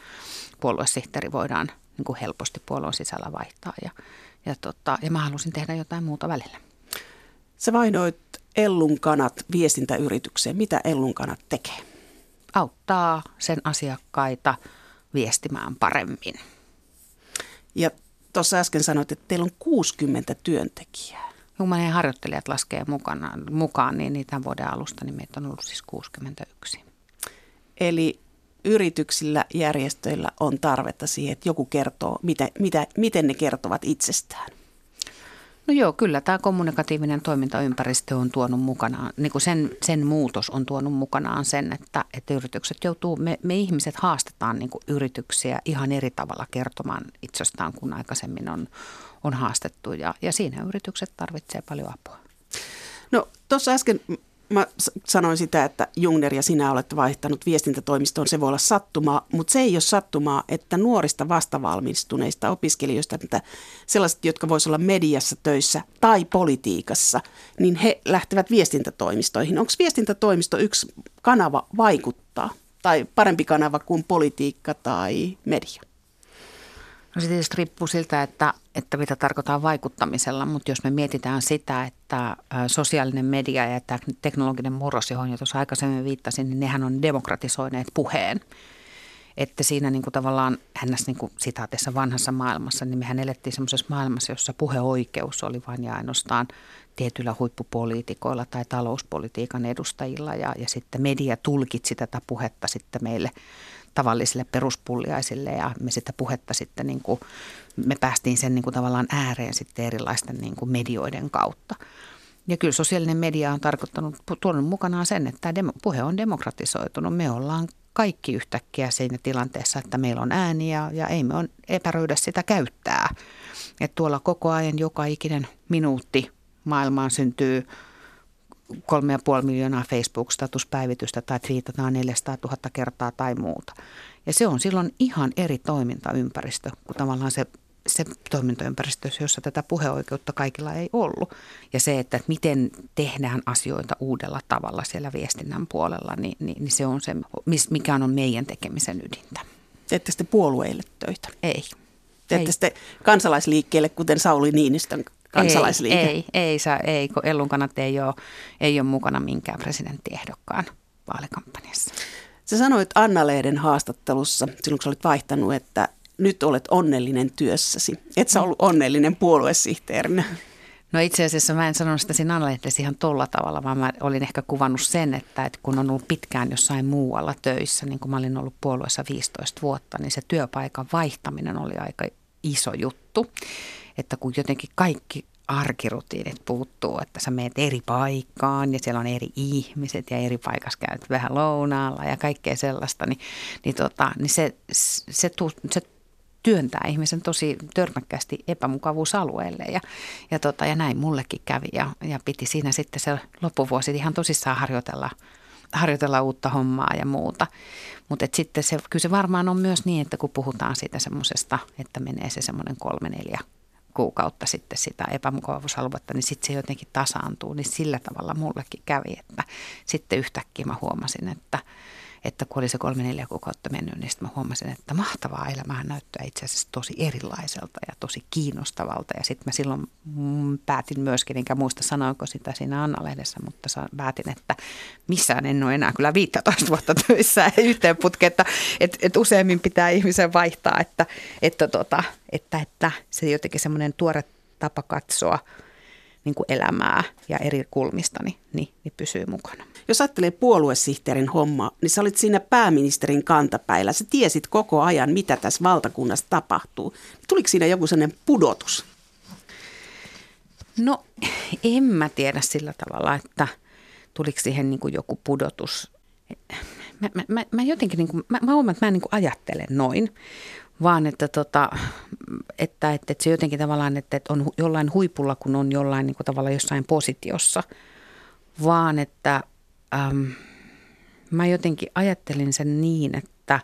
puoluesihteeri voidaan niin kuin helposti puolueen sisällä vaihtaa. Ja, ja, tota, ja mä halusin tehdä jotain muuta välillä. Sä vaihdoit Ellun kanat viestintäyritykseen. Mitä Ellun kanat tekee? Auttaa sen asiakkaita viestimään paremmin. Ja tuossa äsken sanoit, että teillä on 60 työntekijää. Kun meidän harjoittelijat laskee mukana, mukaan, niin niitä vuoden alusta niin meitä on ollut siis 61. Eli yrityksillä, järjestöillä on tarvetta siihen, että joku kertoo, mitä, mitä, miten ne kertovat itsestään. No joo, kyllä tämä kommunikatiivinen toimintaympäristö on tuonut mukanaan, niin kuin sen, sen muutos on tuonut mukanaan sen, että, että yritykset joutuu, me, me ihmiset haastetaan niin kuin yrityksiä ihan eri tavalla kertomaan itsestään kuin aikaisemmin on, on haastettu ja, ja siinä yritykset tarvitsevat paljon apua. No tuossa äsken mä sanoin sitä, että Jungner ja sinä olette vaihtanut viestintätoimistoon. Se voi olla sattumaa, mutta se ei ole sattumaa, että nuorista vastavalmistuneista opiskelijoista, että sellaiset, jotka voisivat olla mediassa töissä tai politiikassa, niin he lähtevät viestintätoimistoihin. Onko viestintätoimisto yksi kanava vaikuttaa tai parempi kanava kuin politiikka tai media? No se tietysti riippuu siltä, että, että mitä tarkoittaa vaikuttamisella, mutta jos me mietitään sitä, että sosiaalinen media ja tämä teknologinen murros, johon jo tuossa aikaisemmin viittasin, niin nehän on demokratisoineet puheen. Että siinä niin kuin tavallaan hännäs niin kuin sitaatissa vanhassa maailmassa, niin mehän elettiin semmoisessa maailmassa, jossa puheoikeus oli vain ja ainoastaan tietyillä huippupoliitikoilla tai talouspolitiikan edustajilla ja, ja sitten media tulkitsi tätä puhetta sitten meille tavallisille peruspulliaisille ja me sitä puhetta sitten niin kuin, me päästiin sen niin kuin tavallaan ääreen sitten erilaisten niin kuin medioiden kautta. Ja kyllä sosiaalinen media on tarkoittanut, tuonut mukanaan sen, että tämä puhe on demokratisoitunut. Me ollaan kaikki yhtäkkiä siinä tilanteessa, että meillä on ääniä ja ei me on epäröidä sitä käyttää. Että tuolla koko ajan joka ikinen minuutti maailmaan syntyy kolme ja puoli miljoonaa Facebook-statuspäivitystä tai twiitataan 400 000 kertaa tai muuta. Ja se on silloin ihan eri toimintaympäristö kuin tavallaan se, se toimintaympäristö, jossa tätä puheoikeutta kaikilla ei ollut. Ja se, että miten tehdään asioita uudella tavalla siellä viestinnän puolella, niin, niin, niin se on se, mikä on meidän tekemisen ydintä. Teette sitten puolueille töitä? Ei. Teette sitten kansalaisliikkeelle, kuten Sauli Niinistön kansalaisliike? Ei, ei, ei, sä, ei kun Ellun kannat ei ole, ei ole mukana minkään presidenttiehdokkaan vaalikampanjassa. Sä sanoit Anna-Lehden haastattelussa, silloin kun sä olit vaihtanut, että nyt olet onnellinen työssäsi. Et sä ollut onnellinen puoluesihteerinä. No itse asiassa mä en sanonut sitä siinä anna ihan tolla tavalla, vaan mä olin ehkä kuvannut sen, että, että kun on ollut pitkään jossain muualla töissä, niin kun mä olin ollut puolueessa 15 vuotta, niin se työpaikan vaihtaminen oli aika iso juttu että kun jotenkin kaikki arkirutiinit puuttuu, että sä meet eri paikkaan ja siellä on eri ihmiset ja eri paikassa käyt vähän lounaalla ja kaikkea sellaista, niin, niin, tota, niin se, se, tu, se työntää ihmisen tosi törmäkkästi epämukavuusalueelle ja, ja, tota, ja näin mullekin kävi ja, ja piti siinä sitten se loppuvuosi ihan tosissaan harjoitella harjoitella uutta hommaa ja muuta. Mutta sitten se, kyllä se varmaan on myös niin, että kun puhutaan siitä semmoisesta, että menee se semmoinen kolme, neljä kuukautta sitten sitä epämukavuusaluetta, niin sitten se jotenkin tasaantuu. Niin sillä tavalla mullekin kävi, että sitten yhtäkkiä mä huomasin, että, että kun oli se kolme neljä kuukautta mennyt, niin sitten mä huomasin, että mahtavaa elämää näyttää itse asiassa tosi erilaiselta ja tosi kiinnostavalta. Ja sitten mä silloin mm, päätin myöskin, enkä muista sanoinko sitä siinä Anna-lehdessä, mutta päätin, että missään en ole enää kyllä 15 vuotta töissä yhteen putkeen, että, että, että useammin pitää ihmisen vaihtaa, että, että, tota, että, että se jotenkin semmoinen tuore tapa katsoa niin kuin elämää ja eri kulmista, niin, niin, niin pysyy mukana. Jos ajattelee puoluesihteerin hommaa, niin sä olit siinä pääministerin kantapäillä. Sä tiesit koko ajan, mitä tässä valtakunnassa tapahtuu. Tuliko siinä joku sellainen pudotus? No en mä tiedä sillä tavalla, että tuliko siihen niin kuin joku pudotus. Mä, mä, mä, mä jotenkin, niin kuin, mä, mä huomaan, että mä niin kuin ajattele noin, vaan että, tota, että, että, että se jotenkin tavallaan, että, että on jollain huipulla, kun on jollain niin kuin tavallaan jossain positiossa, vaan että äm, mä jotenkin ajattelin sen niin, että,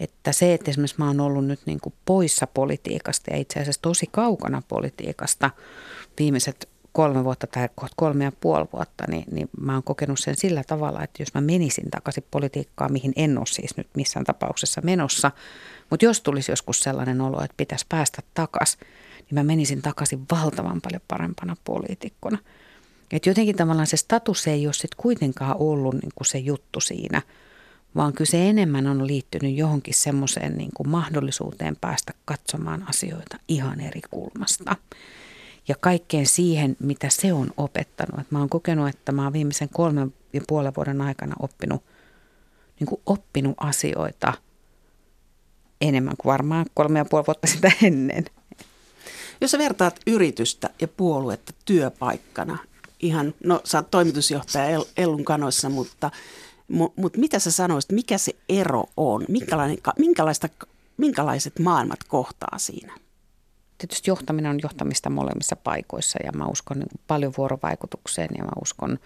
että se, että esimerkiksi mä oon ollut nyt niin kuin poissa politiikasta ja itse asiassa tosi kaukana politiikasta viimeiset kolme vuotta tai kolme ja puoli vuotta, niin, niin mä oon kokenut sen sillä tavalla, että jos mä menisin takaisin politiikkaan, mihin en ole siis nyt missään tapauksessa menossa, mutta jos tulisi joskus sellainen olo, että pitäisi päästä takaisin, niin mä menisin takaisin valtavan paljon parempana poliitikkona. Että jotenkin tavallaan se status ei ole sitten kuitenkaan ollut niin kuin se juttu siinä, vaan kyllä se enemmän on liittynyt johonkin semmoiseen niin kuin mahdollisuuteen päästä katsomaan asioita ihan eri kulmasta. Ja kaikkeen siihen, mitä se on opettanut. Et mä oon kokenut, että mä oon viimeisen kolmen ja puolen vuoden aikana oppinut, niin kuin oppinut asioita enemmän kuin varmaan kolme ja puoli vuotta sitä ennen. Jos sä vertaat yritystä ja puoluetta työpaikkana, ihan, no sä oot toimitusjohtaja Ellun kanoissa, mutta, mutta mitä sä sanoisit, mikä se ero on? Minkälainen, minkälaista, minkälaiset maailmat kohtaa siinä? Tietysti johtaminen on johtamista molemmissa paikoissa ja mä uskon niin paljon vuorovaikutukseen ja mä uskon,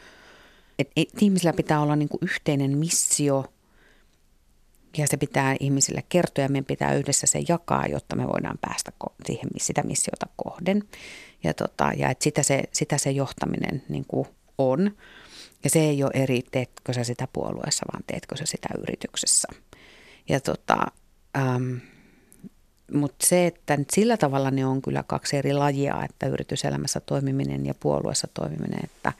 että ihmisillä pitää olla niin yhteinen missio ja se pitää ihmisille kertoa ja meidän pitää yhdessä se jakaa, jotta me voidaan päästä siihen, sitä missiota kohden. Ja, tota, ja että sitä, se, sitä se johtaminen niin on. Ja se ei ole eri, teetkö sä sitä puolueessa, vaan teetkö sä sitä yrityksessä. Ja tota, ähm, mutta se, että sillä tavalla ne on kyllä kaksi eri lajia, että yrityselämässä toimiminen ja puolueessa toimiminen, että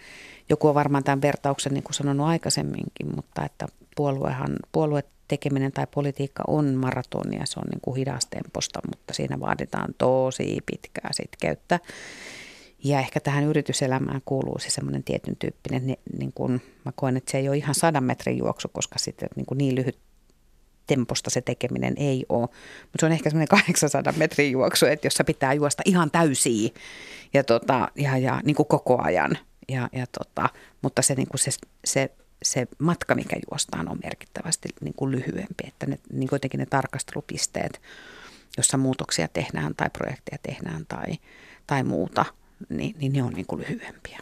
joku on varmaan tämän vertauksen niin kuin sanonut aikaisemminkin, mutta että puoluehan, puolue tekeminen tai politiikka on maratonia, se on niin kuin hidastemposta, mutta siinä vaaditaan tosi pitkää sitkeyttä. Ja ehkä tähän yrityselämään kuuluu se semmoinen tietyn tyyppinen, niin, niin kuin mä koen, että se ei ole ihan sadan metrin juoksu, koska sitten niin, kuin niin lyhyt temposta se tekeminen ei ole. Mutta se on ehkä semmoinen 800 metrin juoksu, että jossa pitää juosta ihan täysiä ja, tota, ja, ja niin kuin koko ajan. Ja, ja tota, mutta se, niin kuin se, se se matka, mikä juostaan, on merkittävästi niin kuin lyhyempi. Että ne, niin kuitenkin ne tarkastelupisteet, jossa muutoksia tehdään tai projekteja tehdään tai, tai muuta, niin, niin ne on niin kuin lyhyempiä.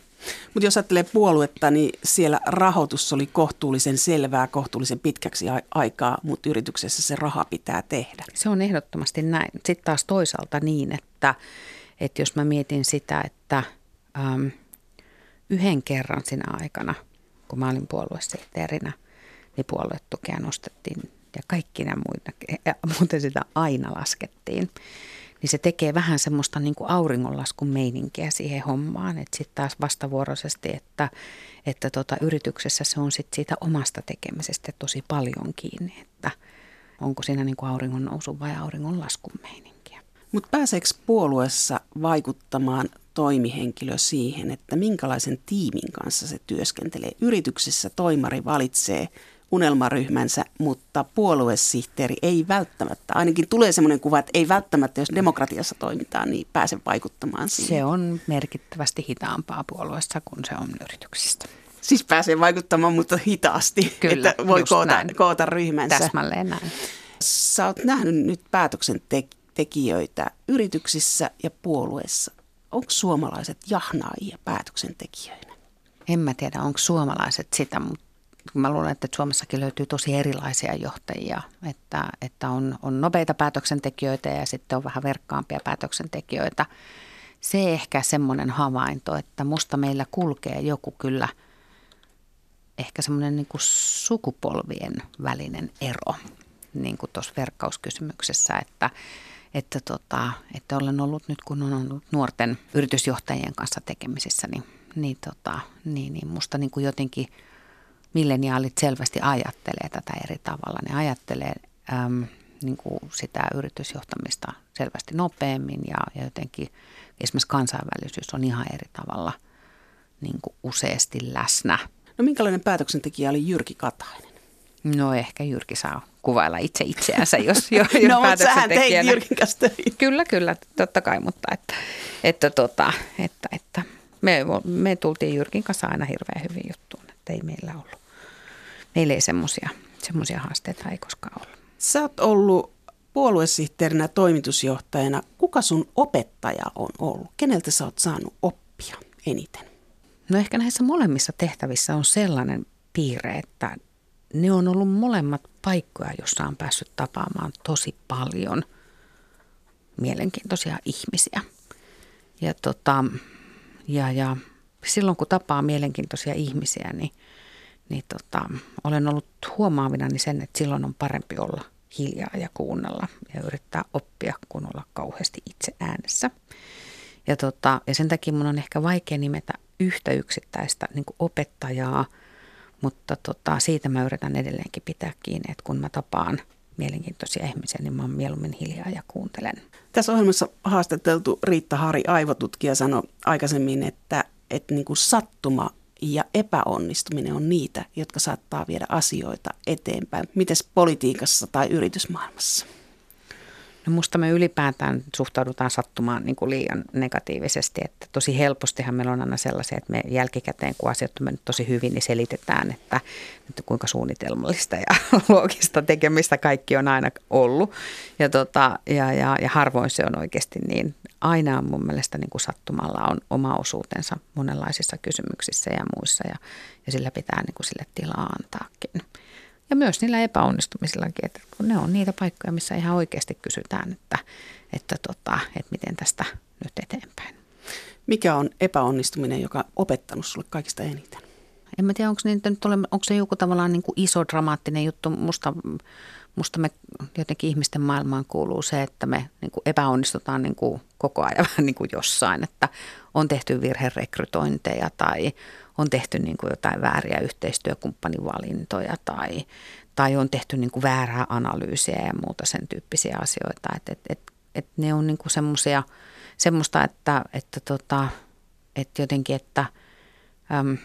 Mutta jos ajattelee puoluetta, niin siellä rahoitus oli kohtuullisen selvää kohtuullisen pitkäksi aikaa, mutta yrityksessä se raha pitää tehdä. Se on ehdottomasti näin. Sitten taas toisaalta niin, että, että jos mä mietin sitä, että äm, yhden kerran sinä aikana – kun mä olin puoluesihteerinä, niin puoluetukea nostettiin ja kaikki nämä muita, ja muuten sitä aina laskettiin. Niin se tekee vähän semmoista niin kuin auringonlaskun meininkiä siihen hommaan, että sitten taas vastavuoroisesti, että, että tota, yrityksessä se on sitten siitä omasta tekemisestä tosi paljon kiinni, että onko siinä niin kuin auringon nousu vai auringon laskun meininkiä. Mutta pääseekö puolueessa vaikuttamaan toimihenkilö siihen, että minkälaisen tiimin kanssa se työskentelee. Yrityksessä toimari valitsee unelmaryhmänsä, mutta puoluesihteeri ei välttämättä, ainakin tulee sellainen kuva, että ei välttämättä, jos demokratiassa toimitaan, niin pääse vaikuttamaan siihen. Se on merkittävästi hitaampaa puolueessa kuin se on yrityksistä. Siis pääsee vaikuttamaan, mutta hitaasti, Kyllä, että voi koota, näin. koota ryhmänsä. Täsmälleen näin. Sä oot nähnyt nyt päätöksentekijöitä yrityksissä ja puolueessa onko suomalaiset jahnaajia päätöksentekijöinä? En mä tiedä, onko suomalaiset sitä, mutta mä luulen, että Suomessakin löytyy tosi erilaisia johtajia, että, että on, on nopeita päätöksentekijöitä ja sitten on vähän verkkaampia päätöksentekijöitä. Se ehkä semmoinen havainto, että musta meillä kulkee joku kyllä ehkä semmoinen niin sukupolvien välinen ero niin kuin tuossa verkkauskysymyksessä, että, että, tota, että olen ollut nyt, kun olen ollut nuorten yritysjohtajien kanssa tekemisissä, niin, niin, tota, niin, niin musta niin kuin jotenkin milleniaalit selvästi ajattelee tätä eri tavalla. Ne ajattelee äm, niin kuin sitä yritysjohtamista selvästi nopeammin ja, ja jotenkin esimerkiksi kansainvälisyys on ihan eri tavalla niin kuin useasti läsnä. No minkälainen päätöksentekijä oli Jyrki Katainen? No ehkä Jyrki saa kuvailla itse itseänsä, jos, jos no, mutta sähän teit Jyrkin kanssa töitä. Kyllä, kyllä, totta kai, mutta että, että, tota, että, että me, me tultiin Jyrkin kanssa aina hirveän hyvin juttuun, että ei meillä ollut, meillä ei semmoisia haasteita ei koskaan ollut. Sä oot ollut puoluesihteerinä toimitusjohtajana. Kuka sun opettaja on ollut? Keneltä sä oot saanut oppia eniten? No ehkä näissä molemmissa tehtävissä on sellainen piirre, että ne on ollut molemmat paikkoja, jossa on päässyt tapaamaan tosi paljon mielenkiintoisia ihmisiä. Ja, tota, ja, ja silloin kun tapaa mielenkiintoisia ihmisiä, niin, niin tota, olen ollut huomaavinani sen, että silloin on parempi olla hiljaa ja kuunnella ja yrittää oppia, kun olla kauheasti itse äänessä. Ja, tota, ja sen takia minun on ehkä vaikea nimetä yhtä yksittäistä niin opettajaa – mutta tota, siitä mä yritän edelleenkin pitää kiinni, että kun mä tapaan mielenkiintoisia ihmisiä, niin mä oon mieluummin hiljaa ja kuuntelen. Tässä ohjelmassa haastateltu Riitta Hari, aivotutkija, sanoi aikaisemmin, että, että niin kuin sattuma ja epäonnistuminen on niitä, jotka saattaa viedä asioita eteenpäin. Mites politiikassa tai yritysmaailmassa? No musta me ylipäätään suhtaudutaan sattumaan niin kuin liian negatiivisesti, että tosi helpostihan meillä on aina sellaisia, että me jälkikäteen, kun asiat on mennyt tosi hyvin, niin selitetään, että, että kuinka suunnitelmallista ja loogista tekemistä kaikki on aina ollut. Ja, tota, ja, ja, ja harvoin se on oikeasti niin. Aina on mun mielestä niin kuin sattumalla on oma osuutensa monenlaisissa kysymyksissä ja muissa ja, ja sillä pitää niin kuin sille tilaa antaakin. Ja myös niillä epäonnistumisillakin, että kun ne on niitä paikkoja, missä ihan oikeasti kysytään, että, että, tota, että miten tästä nyt eteenpäin. Mikä on epäonnistuminen, joka on opettanut sulle kaikista eniten? En mä tiedä, onko, niitä nyt ole, onko se joku tavallaan niin kuin iso dramaattinen juttu. Musta, musta me jotenkin ihmisten maailmaan kuuluu se, että me niin kuin epäonnistutaan niin kuin koko ajan niin kuin jossain. Että on tehty virherekrytointeja tai on tehty niin kuin jotain vääriä yhteistyökumppanivalintoja tai, tai on tehty niin kuin väärää analyysiä ja muuta sen tyyppisiä asioita. Et, et, et, et ne on niin kuin semmosia, semmoista, että, että, tota, että jotenkin, että äm,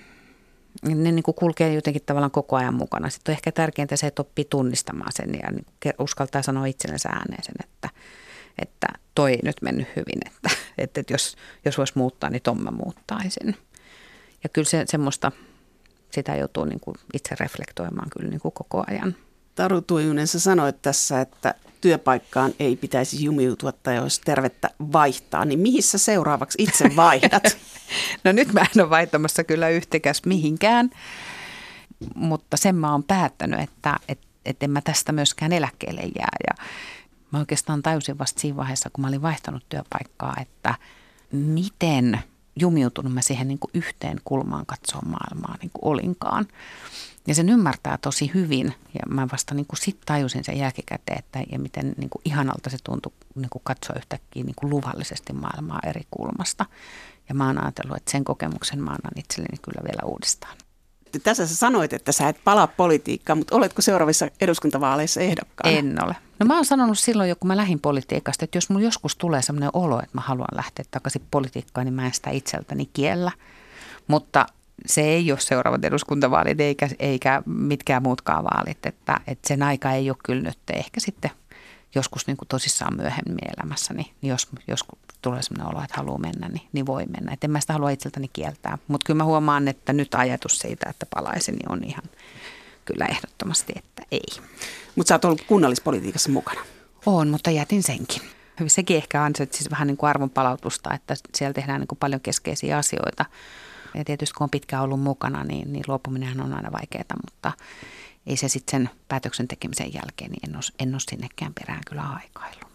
ne niin kuin kulkee jotenkin tavallaan koko ajan mukana. Sitten on ehkä tärkeintä se, että oppii tunnistamaan sen ja niin uskaltaa sanoa itsellensä ääneen sen, että, että toi ei nyt mennyt hyvin, että, että, että jos, jos voisi muuttaa, niin ton mä muuttaisin. Ja kyllä se semmoista, sitä joutuu niin kuin itse reflektoimaan kyllä niin kuin koko ajan. Taru Tuijunen, sä sanoit tässä, että työpaikkaan ei pitäisi jumiutua tai olisi tervettä vaihtaa, niin mihin sä seuraavaksi itse vaihdat? no nyt mä en ole vaihtamassa kyllä yhtikäs mihinkään, mutta sen mä oon päättänyt, että et, et en mä tästä myöskään eläkkeelle jää. Ja mä oikeastaan tajusin vasta siinä vaiheessa, kun mä olin vaihtanut työpaikkaa, että miten – jumiutunut mä siihen niin kuin yhteen kulmaan katsoa maailmaa niin kuin olinkaan. Ja sen ymmärtää tosi hyvin ja mä vasta niin kuin sit tajusin sen jälkikäteen, että ja miten niin kuin ihanalta se tuntui niin kuin katsoa yhtäkkiä niin kuin luvallisesti maailmaa eri kulmasta. Ja mä oon ajatellut, että sen kokemuksen mä annan itselleni kyllä vielä uudestaan. Tässä sä sanoit, että sä et palaa politiikkaan, mutta oletko seuraavissa eduskuntavaaleissa ehdokkaana? En ole. No mä oon sanonut silloin jo, kun mä lähdin politiikasta, että jos mulla joskus tulee sellainen olo, että mä haluan lähteä takaisin politiikkaan, niin mä en sitä itseltäni kiellä. Mutta se ei ole seuraavat eduskuntavaalit eikä, eikä mitkään muutkaan vaalit, että, että sen aika ei ole kyllä nyt. Ehkä sitten joskus niin kuin tosissaan myöhemmin elämässä, niin jos, jos tulee sellainen olo, että haluaa mennä, niin, niin voi mennä. Et en mä sitä halua itseltäni kieltää. Mutta kyllä mä huomaan, että nyt ajatus siitä, että palaisin, niin on ihan kyllä ehdottomasti, että ei. Mutta sä oot ollut kunnallispolitiikassa mukana. On, mutta jätin senkin. Sekin ehkä on siis vähän niin kuin arvon palautusta, että siellä tehdään niin kuin paljon keskeisiä asioita. Ja tietysti kun on pitkään ollut mukana, niin, niin luopuminen on aina vaikeaa, mutta ei se sitten sen päätöksen tekemisen jälkeen, niin en ole, en ole sinnekään perään kyllä aikailu.